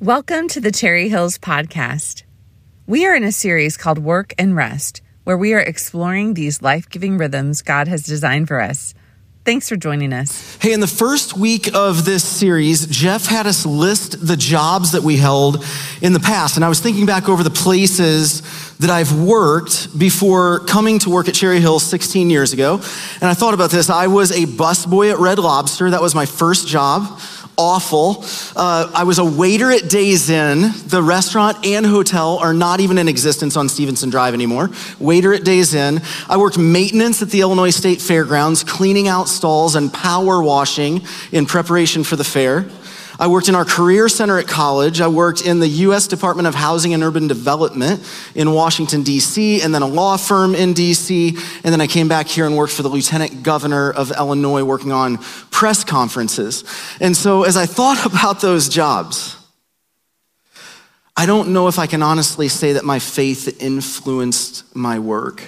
Welcome to the Cherry Hills Podcast. We are in a series called Work and Rest, where we are exploring these life giving rhythms God has designed for us. Thanks for joining us. Hey, in the first week of this series, Jeff had us list the jobs that we held in the past. And I was thinking back over the places that I've worked before coming to work at Cherry Hill 16 years ago. And I thought about this. I was a busboy at Red Lobster, that was my first job awful. Uh, I was a waiter at Days Inn. The restaurant and hotel are not even in existence on Stevenson Drive anymore. Waiter at Days Inn. I worked maintenance at the Illinois State Fairgrounds, cleaning out stalls and power washing in preparation for the fair. I worked in our career center at college. I worked in the U.S. Department of Housing and Urban Development in Washington, D.C., and then a law firm in D.C. And then I came back here and worked for the Lieutenant Governor of Illinois working on press conferences. And so as I thought about those jobs, I don't know if I can honestly say that my faith influenced my work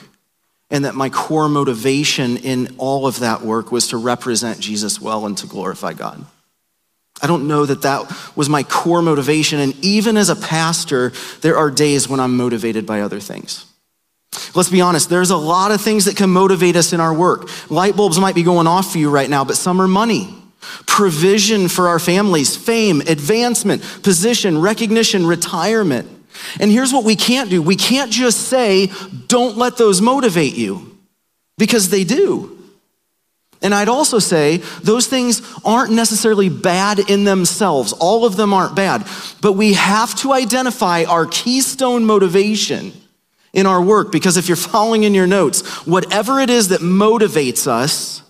and that my core motivation in all of that work was to represent Jesus well and to glorify God. I don't know that that was my core motivation. And even as a pastor, there are days when I'm motivated by other things. Let's be honest, there's a lot of things that can motivate us in our work. Light bulbs might be going off for you right now, but some are money, provision for our families, fame, advancement, position, recognition, retirement. And here's what we can't do we can't just say, don't let those motivate you, because they do. And I'd also say those things aren't necessarily bad in themselves. All of them aren't bad. But we have to identify our keystone motivation in our work because if you're following in your notes, whatever it is that motivates us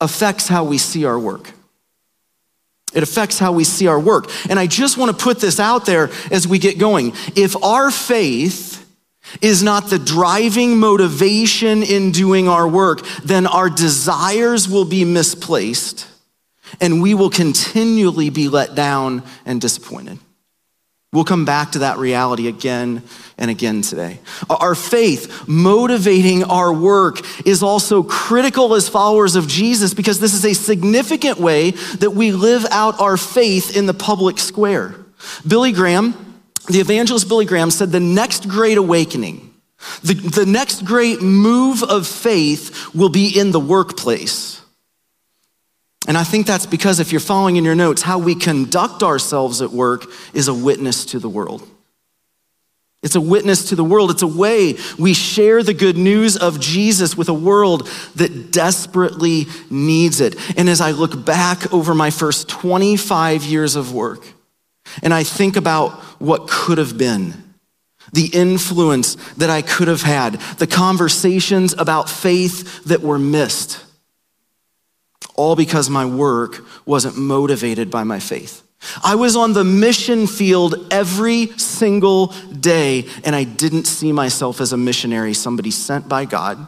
affects how we see our work. It affects how we see our work. And I just want to put this out there as we get going. If our faith is not the driving motivation in doing our work, then our desires will be misplaced and we will continually be let down and disappointed. We'll come back to that reality again and again today. Our faith motivating our work is also critical as followers of Jesus because this is a significant way that we live out our faith in the public square. Billy Graham, the evangelist Billy Graham said the next great awakening, the, the next great move of faith will be in the workplace. And I think that's because if you're following in your notes, how we conduct ourselves at work is a witness to the world. It's a witness to the world. It's a way we share the good news of Jesus with a world that desperately needs it. And as I look back over my first 25 years of work, and I think about what could have been, the influence that I could have had, the conversations about faith that were missed, all because my work wasn't motivated by my faith. I was on the mission field every single day, and I didn't see myself as a missionary, somebody sent by God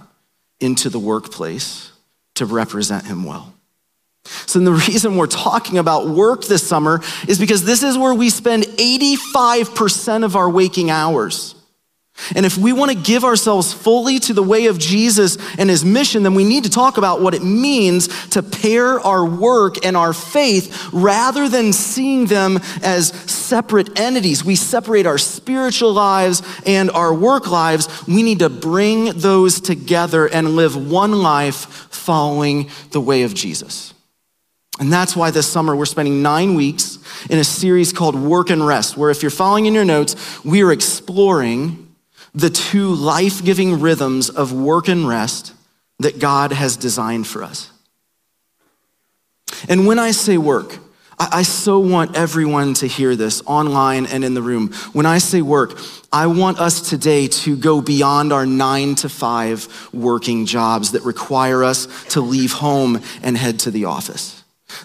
into the workplace to represent Him well. So, the reason we're talking about work this summer is because this is where we spend 85% of our waking hours. And if we want to give ourselves fully to the way of Jesus and his mission, then we need to talk about what it means to pair our work and our faith rather than seeing them as separate entities. We separate our spiritual lives and our work lives. We need to bring those together and live one life following the way of Jesus. And that's why this summer we're spending nine weeks in a series called Work and Rest, where if you're following in your notes, we are exploring the two life giving rhythms of work and rest that God has designed for us. And when I say work, I, so want everyone to hear this online and in the room. When I say work, I want us today to go beyond our nine to five working jobs that require us to leave home and head to the office.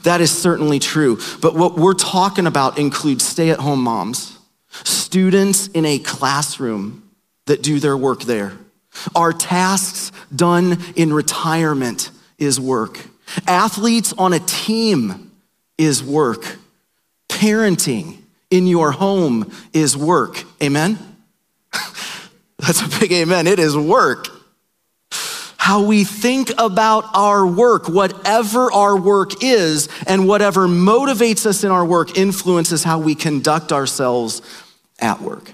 That is certainly true. But what we're talking about includes stay at home moms, students in a classroom that do their work there. Our tasks done in retirement is work. Athletes on a team is work. Parenting in your home is work. Amen? That's a big amen. It is work. How we think about our work, whatever our work is, and whatever motivates us in our work influences how we conduct ourselves at work.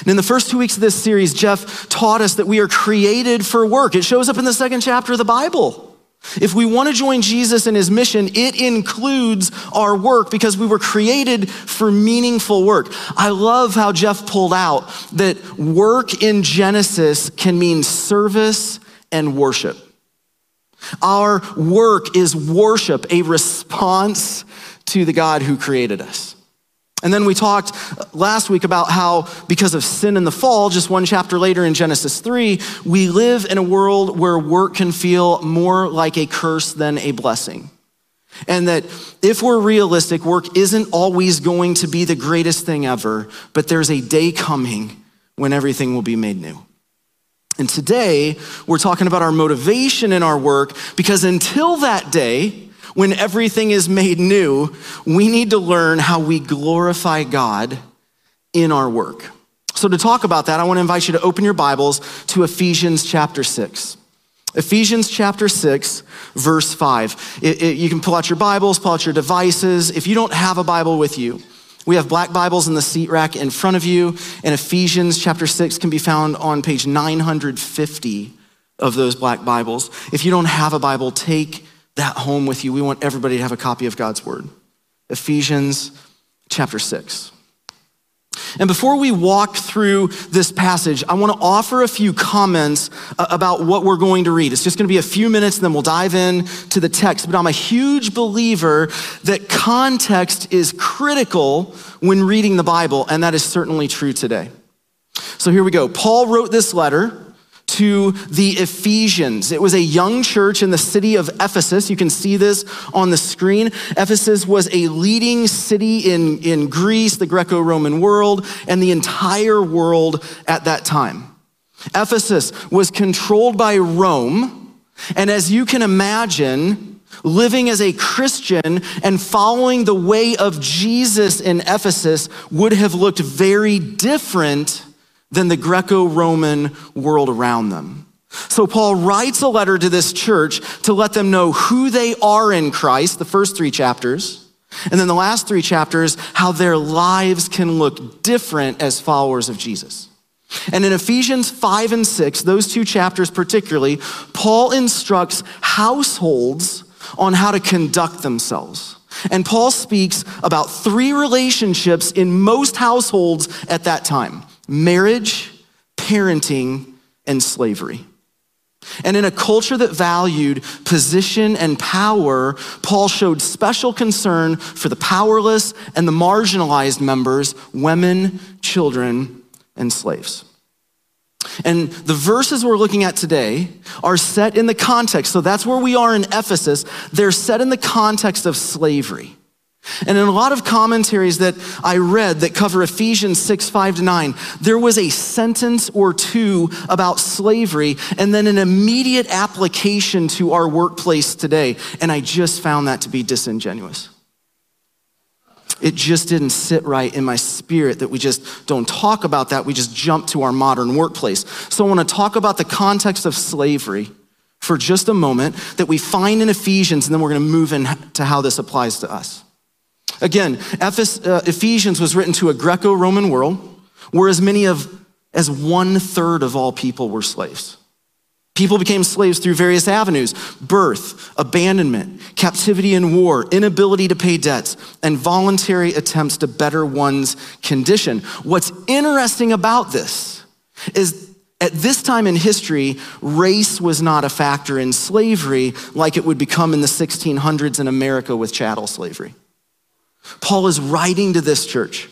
And in the first two weeks of this series, Jeff taught us that we are created for work. It shows up in the second chapter of the Bible. If we want to join Jesus in his mission, it includes our work because we were created for meaningful work. I love how Jeff pulled out that work in Genesis can mean service and worship. Our work is worship, a response to the God who created us. And then we talked last week about how, because of sin and the fall, just one chapter later in Genesis 3, we live in a world where work can feel more like a curse than a blessing. And that if we're realistic, work isn't always going to be the greatest thing ever, but there's a day coming when everything will be made new. And today, we're talking about our motivation in our work because until that day, when everything is made new, we need to learn how we glorify God in our work. So, to talk about that, I want to invite you to open your Bibles to Ephesians chapter 6. Ephesians chapter 6, verse 5. It, it, you can pull out your Bibles, pull out your devices. If you don't have a Bible with you, we have black Bibles in the seat rack in front of you, and Ephesians chapter 6 can be found on page 950 of those black Bibles. If you don't have a Bible, take that home with you. We want everybody to have a copy of God's word. Ephesians chapter 6. And before we walk through this passage, I want to offer a few comments uh, about what we're going to read. It's just going to be a few minutes, and then we'll dive in to the text. But I'm a huge believer that context is critical when reading the Bible, and that is certainly true today. So here we go. Paul wrote this letter to the Ephesians. It was a young church in the city of Ephesus. You can see this on the screen. Ephesus was a leading city in, in Greece, the Greco Roman world, and the entire world at that time. Ephesus was controlled by Rome, and as you can imagine, living as a Christian and following the way of Jesus in Ephesus would have looked very different than the Greco Roman world around them. So Paul writes a letter to this church to let them know who they are in Christ, the first three chapters. And then the last three chapters, how their lives can look different as followers of Jesus. And in Ephesians 5 and 6, those two chapters particularly, Paul instructs households on how to conduct themselves. And Paul speaks about three relationships in most households at that time marriage, parenting, and slavery. And in a culture that valued position and power, Paul showed special concern for the powerless and the marginalized members, women, children, and slaves. And the verses we're looking at today are set in the context. So that's where we are in Ephesus. They're set in the context of slavery. And in a lot of commentaries that I read that cover Ephesians 6, 5 to 9, there was a sentence or two about slavery and then an immediate application to our workplace today. And I just found that to be disingenuous. It just didn't sit right in my spirit that we just don't talk about that. We just jump to our modern workplace. So I want to talk about the context of slavery for just a moment that we find in Ephesians, and then we're going to move into how this applies to us. Again, uh, Ephesians was written to a Greco Roman world where as many of as one third of all people were slaves. People became slaves through various avenues birth, abandonment, captivity and war, inability to pay debts, and voluntary attempts to better one's condition. What's interesting about this is at this time in history, race was not a factor in slavery like it would become in the 1600s in America with chattel slavery. Paul is writing to this church,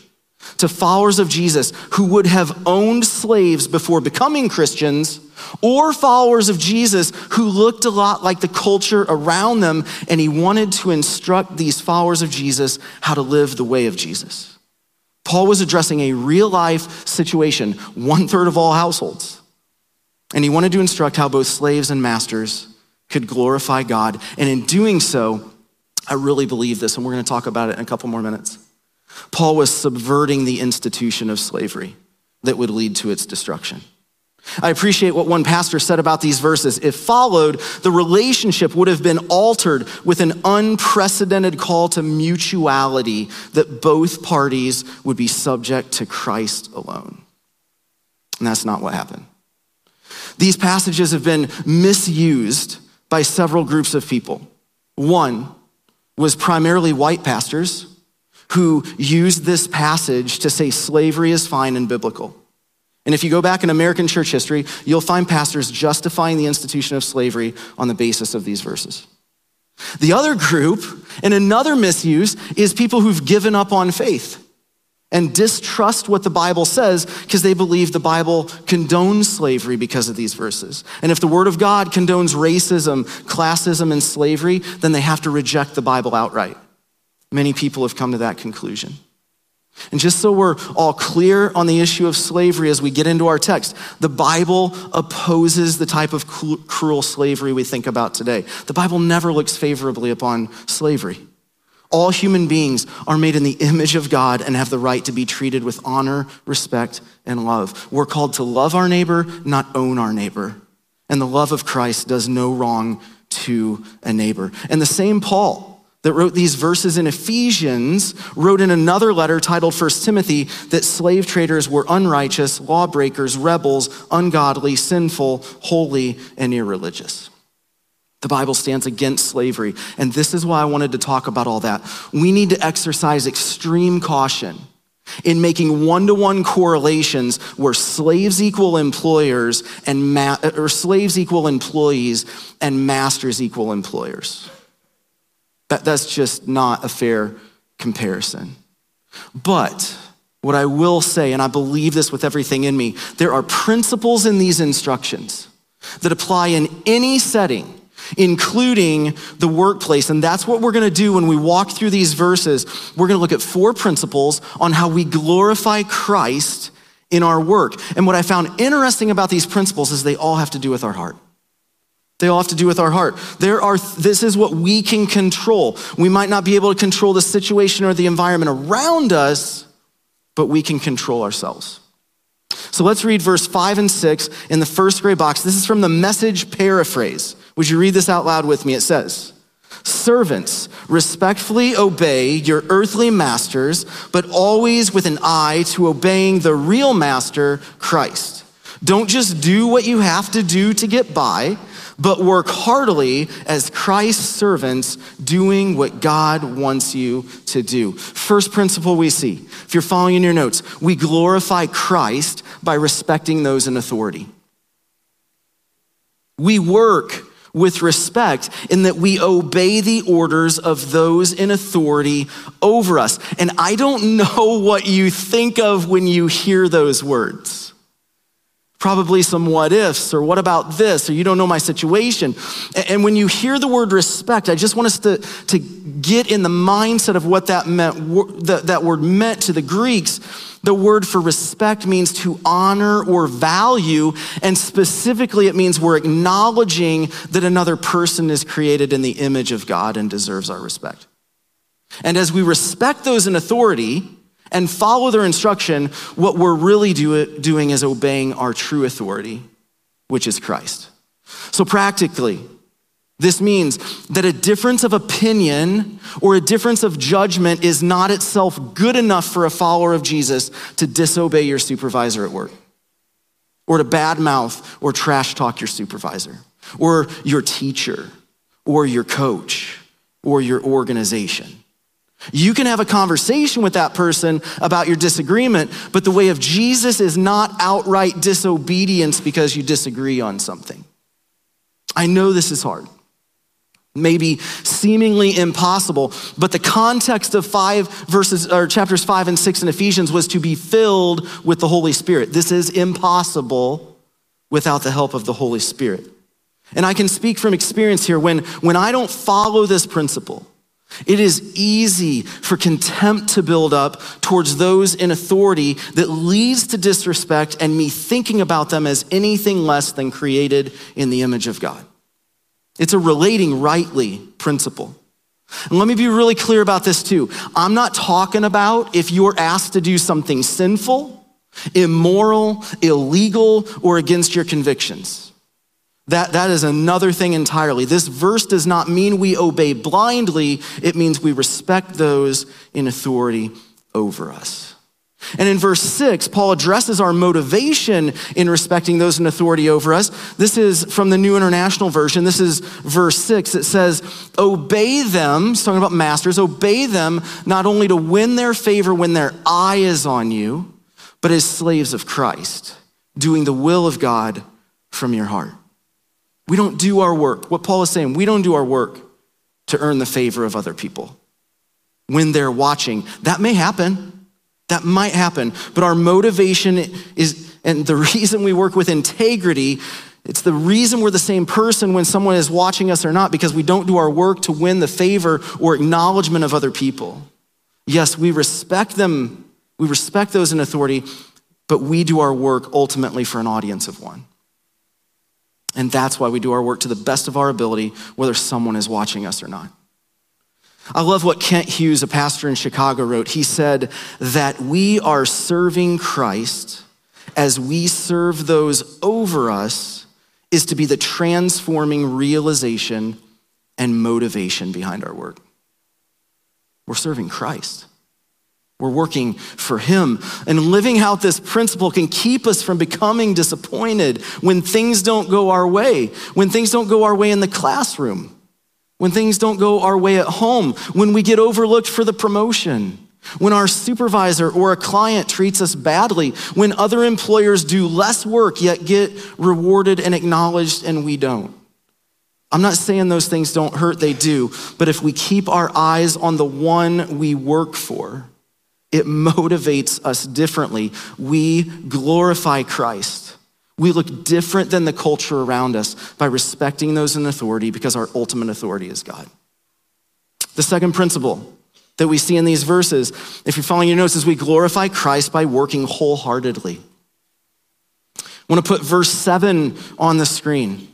to followers of Jesus who would have owned slaves before becoming Christians, or followers of Jesus who looked a lot like the culture around them, and he wanted to instruct these followers of Jesus how to live the way of Jesus. Paul was addressing a real life situation, one third of all households. And he wanted to instruct how both slaves and masters could glorify God. And in doing so, I really believe this, and we're going to talk about it in a couple more minutes. Paul was subverting the institution of slavery that would lead to its destruction. I appreciate what one pastor said about these verses. If followed, the relationship would have been altered with an unprecedented call to mutuality that both parties would be subject to Christ alone. And that's not what happened. These passages have been misused by several groups of people. One was primarily white pastors who used this passage to say slavery is fine and biblical. And if you go back in American church history, you'll find pastors justifying the institution of slavery on the basis of these verses. The other group, and another misuse, is people who've given up on faith and distrust what the Bible says because they believe the Bible condones slavery because of these verses. And if the Word of God condones racism, classism, and slavery, then they have to reject the Bible outright. Many people have come to that conclusion. And just so we're all clear on the issue of slavery as we get into our text, the Bible opposes the type of cruel slavery we think about today. The Bible never looks favorably upon slavery. All human beings are made in the image of God and have the right to be treated with honor, respect, and love. We're called to love our neighbor, not own our neighbor. And the love of Christ does no wrong to a neighbor. And the same Paul, that wrote these verses in Ephesians wrote in another letter titled 1 Timothy that slave traders were unrighteous, lawbreakers, rebels, ungodly, sinful, holy, and irreligious. The Bible stands against slavery, and this is why I wanted to talk about all that. We need to exercise extreme caution in making one-to-one correlations where slaves equal employers and ma- uh, or slaves equal employees and masters equal employers. That, that's just not a fair comparison. But what I will say, and I believe this with everything in me, there are principles in these instructions that apply in any setting including the workplace. And that's what we're going to do when we walk through these verses. We're going to look at four principles on how we glorify Christ in our work. And what I found interesting about these principles is they all have to do with our heart. They all have to do with our heart. There are, this is what we can control. We might not be able to control the situation or the environment around us, but we can control ourselves. So let's read verse five and six in the first gray box. This is from the message paraphrase. Would you read this out loud with me? It says, Servants, respectfully obey your earthly masters, but always with an eye to obeying the real master, Christ. Don't just do what you have to do to get by but work heartily as Christ's servants, doing what God wants you to do. First principle we see, if you're following in your notes, we glorify Christ by respecting those in authority. We work with respect in that we obey the orders of those in authority over us. And I don't know what you think of when you hear those words. Probably some what ifs or what about this or you don't know my situation. And when you hear the word respect i just want us to, to get in the mindset of what that meant that, that word meant to the greeks the word for respect means to honor or value and specifically it means we're acknowledging that another person is created in the image of god and deserves our respect and as we respect those in authority and follow their instruction, what we're really do, doing is obeying our true authority, which is Christ. So, practically, this means that a difference of opinion or a difference of judgment is not itself good enough for a follower of Jesus to disobey your supervisor at work, or to badmouth or trash talk your supervisor, or your teacher, or your coach, or your organization. You can have a conversation with that person about your disagreement, but the way of Jesus is not outright disobedience because you disagree on something. I know this is hard, maybe seemingly impossible, but the context of five verses or chapters five and six in Ephesians was to be filled with the Holy Spirit. This is impossible without the help of the Holy Spirit. And I can speak from experience here when, when I don't follow this principle, it is easy for contempt to build up towards those in authority that leads to disrespect and me thinking about them as anything less than created in the image of God. It's a relating rightly principle. And let me be really clear about this too. I'm not talking about if you're asked to do something sinful immoral, illegal, or against your convictions. That, that is another thing entirely. This verse does not mean we obey blindly, it means we respect those in authority over us. And in verse six, Paul addresses our motivation in respecting those in authority over us. This is from the New International Version. This is verse six. It says, Obey them, he's talking about masters, obey them not only to win their favor when their eye is on you, but as slaves of Christ, doing the will of God from your heart. We don't do our work. What Paul is saying, we don't do our work to earn the favor of other people. When they're watching, that may happen. That might happen, but our motivation is, and the reason we work with integrity, it's the reason we're the same person when someone is watching us or not, because we don't do our work to win the favor or acknowledgement of other people. Yes, we respect them, we respect those in authority, but we do our work ultimately for an audience of one. And that's why we do our work to the best of our ability, whether someone is watching us or not. I love what Kent Hughes, a pastor in Chicago, wrote. He said that we are serving Christ as we serve those over us is to be the transforming realization and motivation behind our work. We're serving Christ. We're working for Him. And living out this principle can keep us from becoming disappointed when things don't go our way, when things don't go our way in the classroom when things don't go our way at home, when we get overlooked for the promotion, when our supervisor or a client treats us badly, when other employers do less work yet get rewarded and acknowledged and we don't. I'm not saying those things don't hurt, they do, but if we keep our eyes on the one we work for, it motivates us differently. We glorify Christ. We look different than the culture around us by respecting those in authority because our ultimate authority is God. The second principle that we see in these verses, if you're following your notes, is we glorify Christ by working wholeheartedly. I want to put verse 7 on the screen.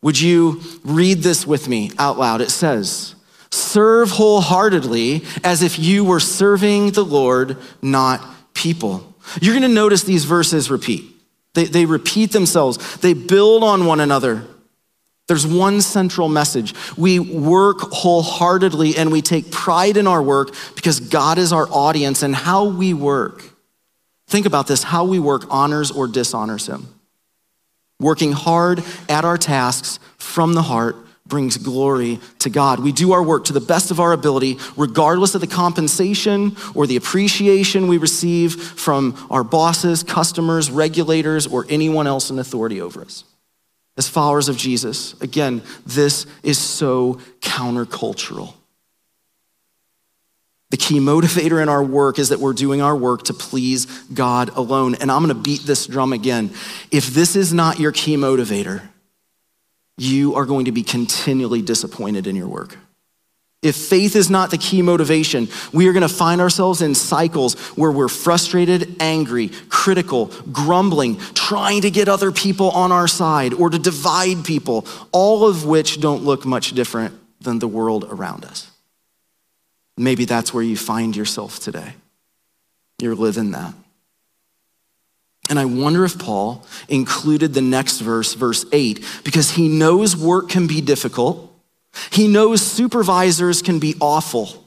Would you read this with me out loud? It says, Serve wholeheartedly as if you were serving the Lord, not people. You're going to notice these verses repeat. They, they repeat themselves, they build on one another. There's one central message. We work wholeheartedly and we take pride in our work because God is our audience and how we work. Think about this how we work honors or dishonors Him. Working hard at our tasks from the heart brings glory to God. We do our work to the best of our ability, regardless of the compensation or the appreciation we receive from our bosses, customers, regulators, or anyone else in authority over us. As followers of Jesus, again, this is so countercultural. The key motivator in our work is that we're doing our work to please God alone. And I'm gonna beat this drum again. If this is not your key motivator, you are going to be continually disappointed in your work. If faith is not the key motivation, we are going to find ourselves in cycles where we're frustrated, angry, critical, grumbling, trying to get other people on our side or to divide people, all of which don't look much different than the world around us. Maybe that's where you find yourself today. You're living that. And I wonder if Paul included the next verse, verse 8, because he knows work can be difficult. He knows supervisors can be awful.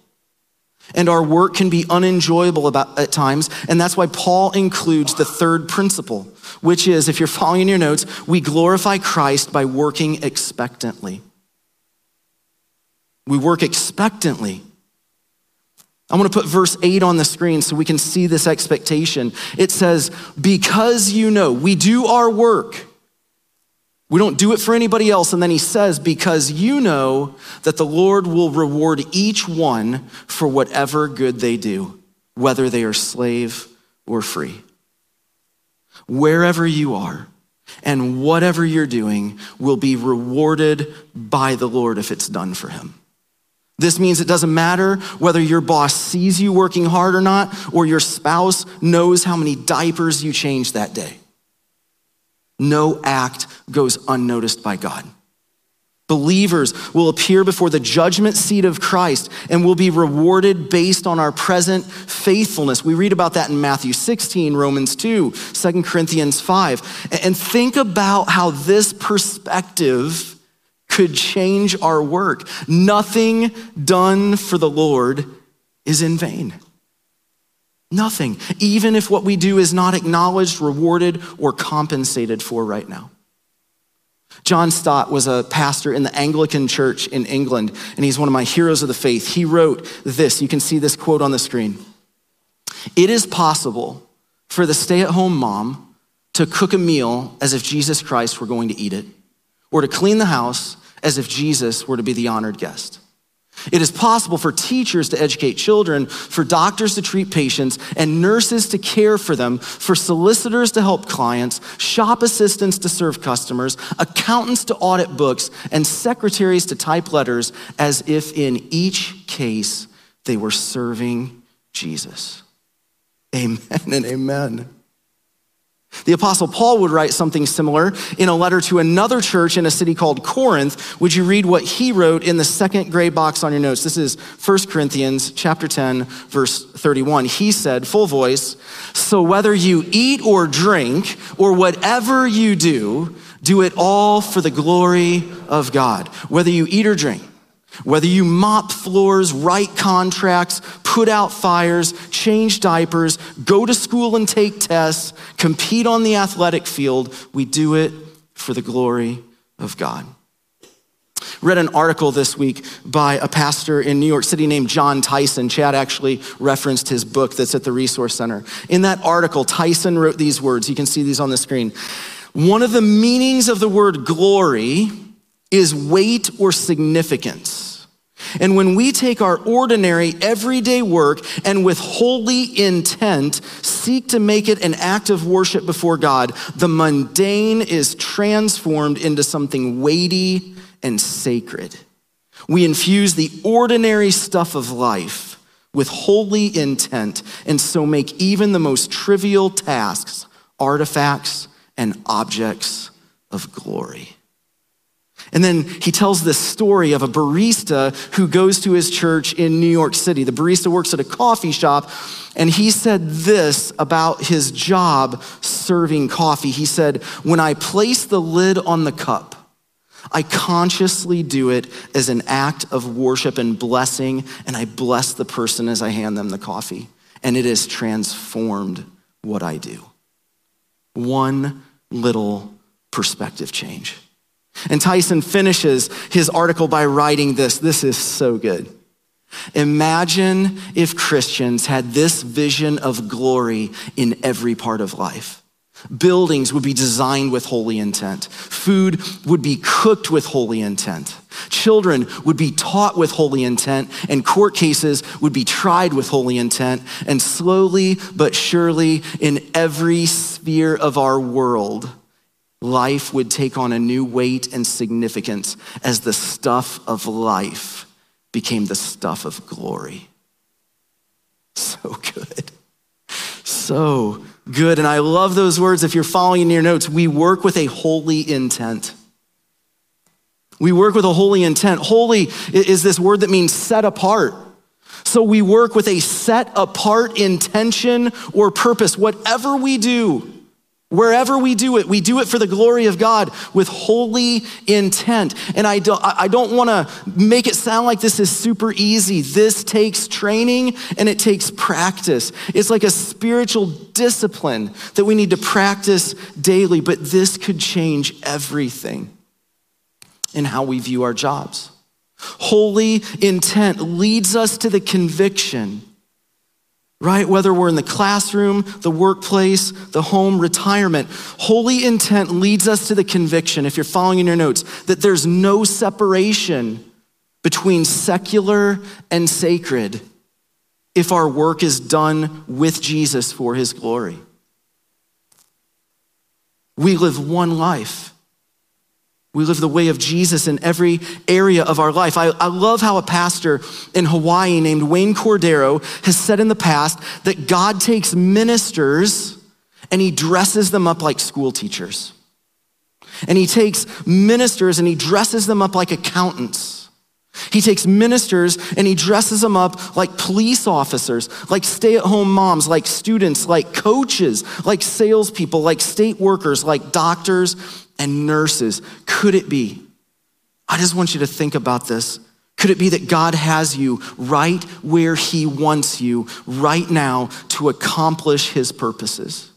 And our work can be unenjoyable about, at times. And that's why Paul includes the third principle, which is if you're following your notes, we glorify Christ by working expectantly. We work expectantly. I want to put verse 8 on the screen so we can see this expectation. It says, Because you know, we do our work. We don't do it for anybody else. And then he says, Because you know that the Lord will reward each one for whatever good they do, whether they are slave or free. Wherever you are and whatever you're doing will be rewarded by the Lord if it's done for him. This means it doesn't matter whether your boss sees you working hard or not, or your spouse knows how many diapers you changed that day. No act goes unnoticed by God. Believers will appear before the judgment seat of Christ and will be rewarded based on our present faithfulness. We read about that in Matthew 16, Romans 2, 2 Corinthians 5. And think about how this perspective could change our work. Nothing done for the Lord is in vain. Nothing, even if what we do is not acknowledged, rewarded, or compensated for right now. John Stott was a pastor in the Anglican Church in England, and he's one of my heroes of the faith. He wrote this. You can see this quote on the screen. It is possible for the stay at home mom to cook a meal as if Jesus Christ were going to eat it, or to clean the house as if Jesus were to be the honored guest. It is possible for teachers to educate children, for doctors to treat patients, and nurses to care for them, for solicitors to help clients, shop assistants to serve customers, accountants to audit books, and secretaries to type letters as if in each case they were serving Jesus. Amen and amen. The Apostle Paul would write something similar in a letter to another church in a city called Corinth. Would you read what he wrote in the second gray box on your notes? This is 1 Corinthians chapter 10, verse 31. He said, full voice, So whether you eat or drink or whatever you do, do it all for the glory of God. Whether you eat or drink, whether you mop floors, write contracts, put out fires, change diapers, go to school and take tests, compete on the athletic field, we do it for the glory of God. Read an article this week by a pastor in New York City named Jon Tyson. Chad actually referenced his book that's at the Resource Center. In that article, Tyson wrote these words. You can see these on the screen. One of the meanings of the word glory is weight or significance. And when we take our ordinary, everyday work and with holy intent seek to make it an act of worship before God, the mundane is transformed into something weighty and sacred. We infuse the ordinary stuff of life with holy intent and so make even the most trivial tasks artifacts and objects of glory. And then he tells this story of a barista who goes to his church in New York City. The barista works at a coffee shop, and he said this about his job serving coffee. He said, When I place the lid on the cup, I consciously do it as an act of worship and blessing, and I bless the person as I hand them the coffee. And it has transformed what I do. One little perspective change. And Tyson finishes his article by writing this. This is so good. Imagine if Christians had this vision of glory in every part of life. Buildings would be designed with holy intent. Food would be cooked with holy intent. Children would be taught with holy intent, and court cases would be tried with holy intent. And slowly but surely, in every sphere of our world, life would take on a new weight and significance as the stuff of life became the stuff of glory. So good. So good. And I love those words. If you're following in your notes, we work with a holy intent. We work with a holy intent. Holy is this word that means set apart. So we work with a set apart intention or purpose. Whatever we do, Wherever we do it, we do it for the glory of God with holy intent. And I don't, I don't want to make it sound like this is super easy. This takes training and it takes practice. It's like a spiritual discipline that we need to practice daily, but this could change everything in how we view our jobs. Holy intent leads us to the conviction right? Whether we're in the classroom, the workplace, the home, retirement, holy intent leads us to the conviction, if you're following in your notes, that there's no separation between secular and sacred if our work is done with Jesus for his glory. We live one life. We live the way of Jesus in every area of our life. I, I, love how a pastor in Hawaii named Wayne Cordeiro has said in the past that God takes ministers and he dresses them up like school teachers. And he takes ministers and he dresses them up like accountants. He takes ministers and he dresses them up like police officers, like stay at home moms, like students, like coaches, like salespeople, like state workers, like doctors and nurses. Could it be? I just want you to think about this. Could it be that God has you right where He wants you right now to accomplish His purposes?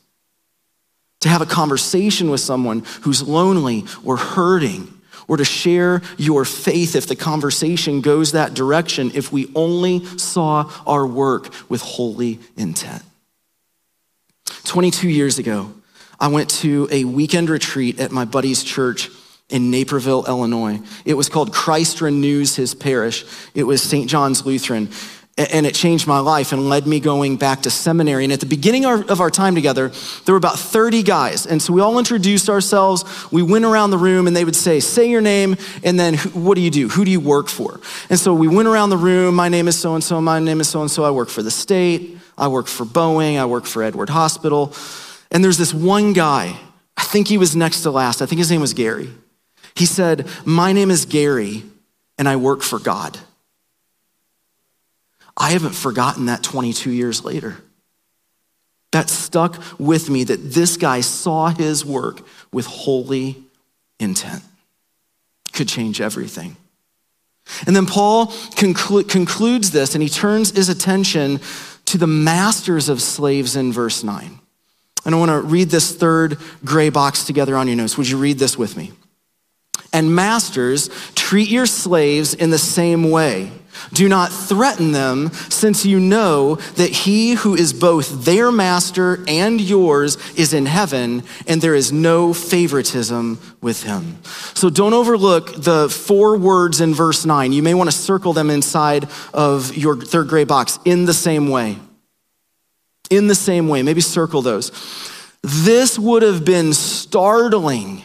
To have a conversation with someone who's lonely or hurting, or to share your faith if the conversation goes that direction, if we only saw our work with holy intent. 22 years ago, I went to a weekend retreat at my buddy's church in Naperville, Illinois. It was called Christ Renews His Parish. It was St. John's Lutheran. And it changed my life and led me going back to seminary. And at the beginning of our time together, there were about 30 guys. And so we all introduced ourselves. We went around the room and they would say, Say your name, and then what do you do? Who do you work for? And so we went around the room. My name is so and so. My name is so and so. I work for the state. I work for Boeing. I work for Edward Hospital. And there's this one guy. I think he was next to last. I think his name was Gary. He said, My name is Gary, and I work for God. I haven't forgotten that 22 years later. That stuck with me that this guy saw his work with holy intent. Could change everything. And then Paul conclu- concludes this and he turns his attention to the masters of slaves in verse 9. And I want to read this third gray box together on your notes. Would you read this with me? And masters, treat your slaves in the same way. Do not threaten them, since you know that he who is both their master and yours is in heaven, and there is no favoritism with him. So don't overlook the four words in verse 9. You may want to circle them inside of your third grade box in the same way. In the same way. Maybe circle those. This would have been startling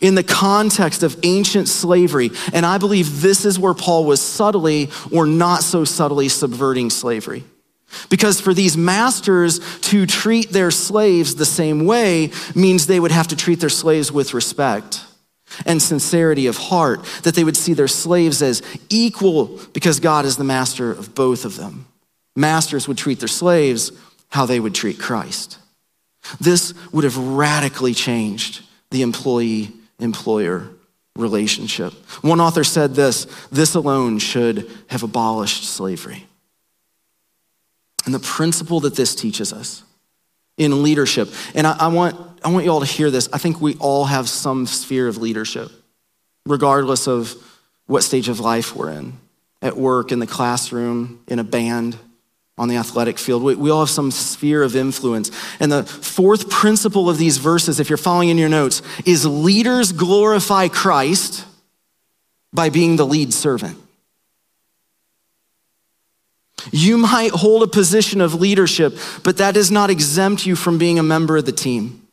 in the context of ancient slavery. And I believe this is where Paul was subtly or not so subtly subverting slavery. Because for these masters to treat their slaves the same way means they would have to treat their slaves with respect and sincerity of heart, that they would see their slaves as equal because God is the master of both of them. Masters would treat their slaves how they would treat Christ. This would have radically changed the employee employer relationship. One author said this this alone should have abolished slavery. And the principle that this teaches us in leadership, and I, I, want, I want you all to hear this. I think we all have some sphere of leadership, regardless of what stage of life we're in at work, in the classroom, in a band on the athletic field. We, we, all have some sphere of influence. And the fourth principle of these verses, if you're following in your notes, is leaders glorify Christ by being the lead servant. You might hold a position of leadership, but that does not exempt you from being a member of the team.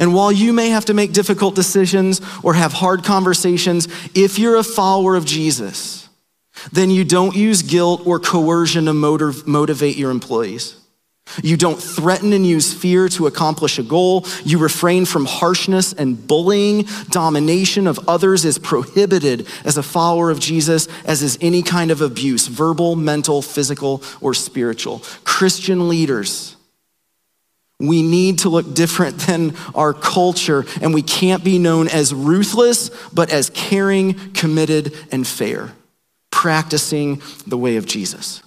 And while you may have to make difficult decisions or have hard conversations, if you're a follower of Jesus, then you don't use guilt or coercion to motivate your employees. You don't threaten and use fear to accomplish a goal. You refrain from harshness and bullying. Domination of others is prohibited as a follower of Jesus, as is any kind of abuse verbal, mental, physical, or spiritual. Christian leaders, we need to look different than our culture, and we can't be known as ruthless, but as caring, committed, and fair practicing the way of Jesus.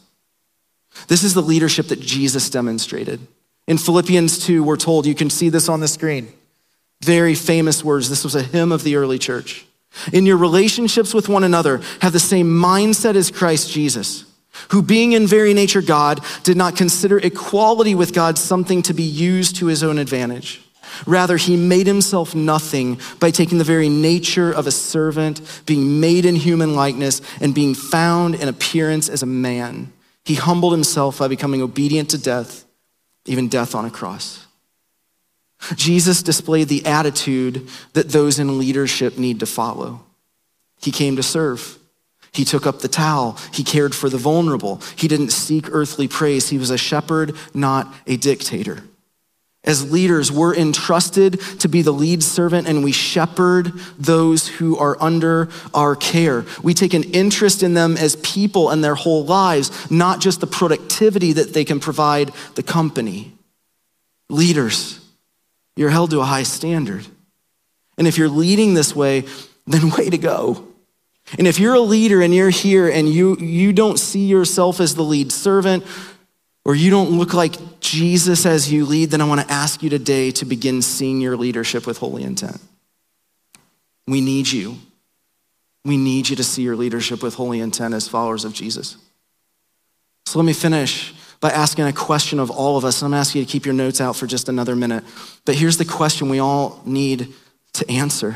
This is the leadership that Jesus demonstrated. In Philippians 2, we're told, you can see this on the screen. Very famous words. This was a hymn of the early church. In your relationships with one another, have the same mindset as Christ Jesus, who, being in very nature God, did not consider equality with God something to be used to his own advantage. Rather, he made himself nothing by taking the very nature of a servant, being made in human likeness, and being found in appearance as a man. He humbled himself by becoming obedient to death, even death on a cross. Jesus displayed the attitude that those in leadership need to follow. He came to serve. He took up the towel. He cared for the vulnerable. He didn't seek earthly praise. He was a shepherd, not a dictator. As leaders, we're entrusted to be the lead servant and we shepherd those who are under our care. We take an interest in them as people and their whole lives, not just the productivity that they can provide the company. Leaders, you're held to a high standard. And if you're leading this way, then way to go. And if you're a leader and you're here and you, you don't see yourself as the lead servant or you don't look like Jesus as you lead, then I want to ask you today to begin seeing your leadership with holy intent. We need you. We need you to see your leadership with holy intent as followers of Jesus. So let me finish by asking a question of all of us. I'm asking you to keep your notes out for just another minute. But here's the question we all need to answer.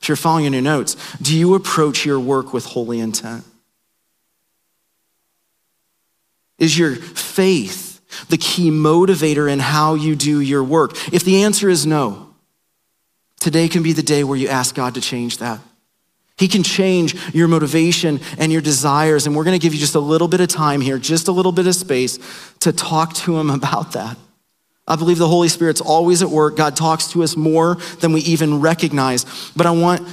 If you're following in your notes, do you approach your work with holy intent? Is your faith the key motivator in how you do your work? If the answer is no, today can be the day where you ask God to change that. He can change your motivation and your desires. And we're going to give you just a little bit of time here, just a little bit of space to talk to Him about that. I believe the Holy Spirit's always at work. God talks to us more than we even recognize. But I want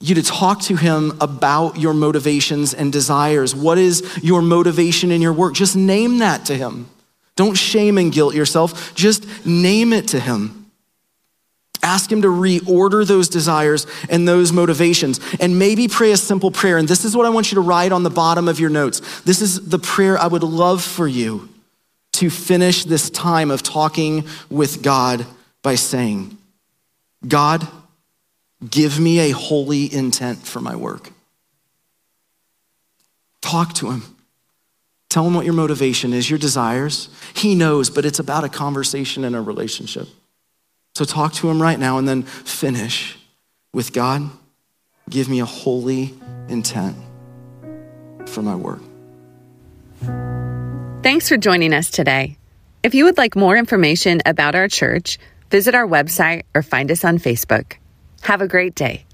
you to talk to him about your motivations and desires. What is your motivation in your work? Just name that to him. Don't shame and guilt yourself. Just name it to him. Ask him to reorder those desires and those motivations. And maybe pray a simple prayer. And this is what I want you to write on the bottom of your notes. This is the prayer I would love for you to finish this time of talking with God by saying, God, Give me a holy intent for my work. Talk to him. Tell him what your motivation is, your desires. He knows, but it's about a conversation and a relationship. So talk to him right now and then finish with God, give me a holy intent for my work. Thanks for joining us today. If you would like more information about our church, visit our website or find us on Facebook. Have a great day.